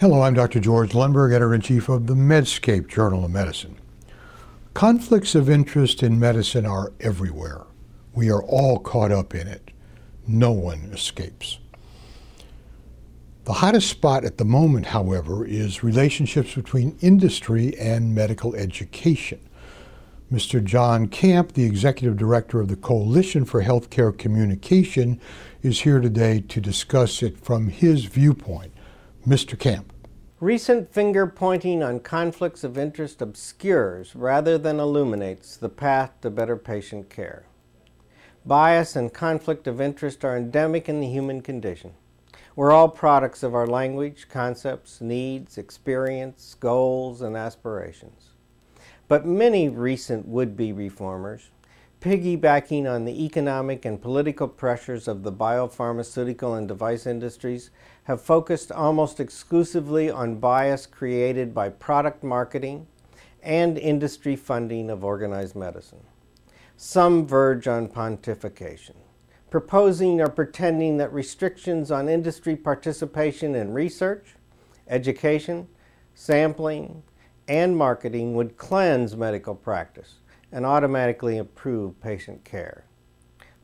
Hello, I'm Dr. George Lundberg, editor in chief of the Medscape Journal of Medicine. Conflicts of interest in medicine are everywhere. We are all caught up in it. No one escapes. The hottest spot at the moment, however, is relationships between industry and medical education. Mr. John Kamp, the executive director of the Coalition for Healthcare Communication, is here today to discuss it from his viewpoint. Mr. Kamp. Recent finger pointing on conflicts of interest obscures rather than illuminates the path to better patient care. Bias and conflict of interest are endemic in the human condition. We're all products of our language, concepts, needs, experience, goals, and aspirations. But many recent would be reformers piggybacking on the economic and political pressures of the biopharmaceutical and device industries, have focused almost exclusively on bias created by product marketing and industry funding of organized medicine. Some verge on pontification, proposing or pretending that restrictions on industry participation in research, education, sampling, and marketing would cleanse medical practice and automatically improve patient care.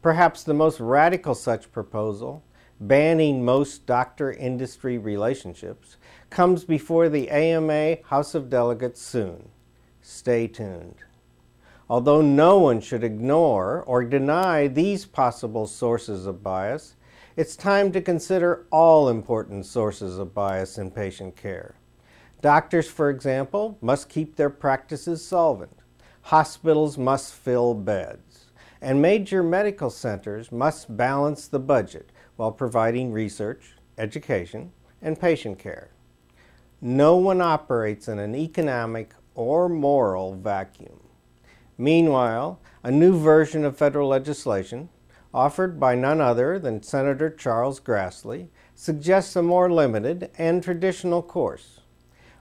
Perhaps the most radical such proposal, banning most doctor industry relationships, comes before the AMA House of Delegates soon. Stay tuned. Although no one should ignore or deny these possible sources of bias, it's time to consider all important sources of bias in patient care. Doctors, for example, must keep their practices solvent. Hospitals must fill beds, and major medical centers must balance the budget while providing research, education, and patient care. No one operates in an economic or moral vacuum. Meanwhile, a new version of federal legislation, offered by none other than Senator Charles Grassley, suggests a more limited and traditional course.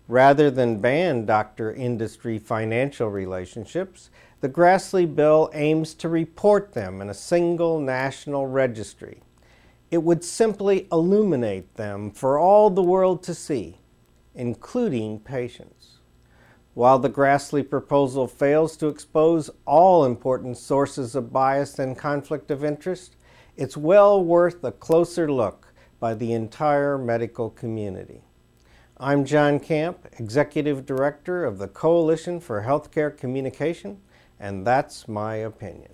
Rather than ban doctor industry financial relationships, the Grassley bill aims to report them in a single national registry. It would simply illuminate them for all the world to see, including patients. While the Grassley proposal fails to expose all important sources of bias and conflict of interest, it's well worth a closer look by the entire medical community. I'm John Kamp, Executive Director of the Coalition for Healthcare Communication, and that's my opinion.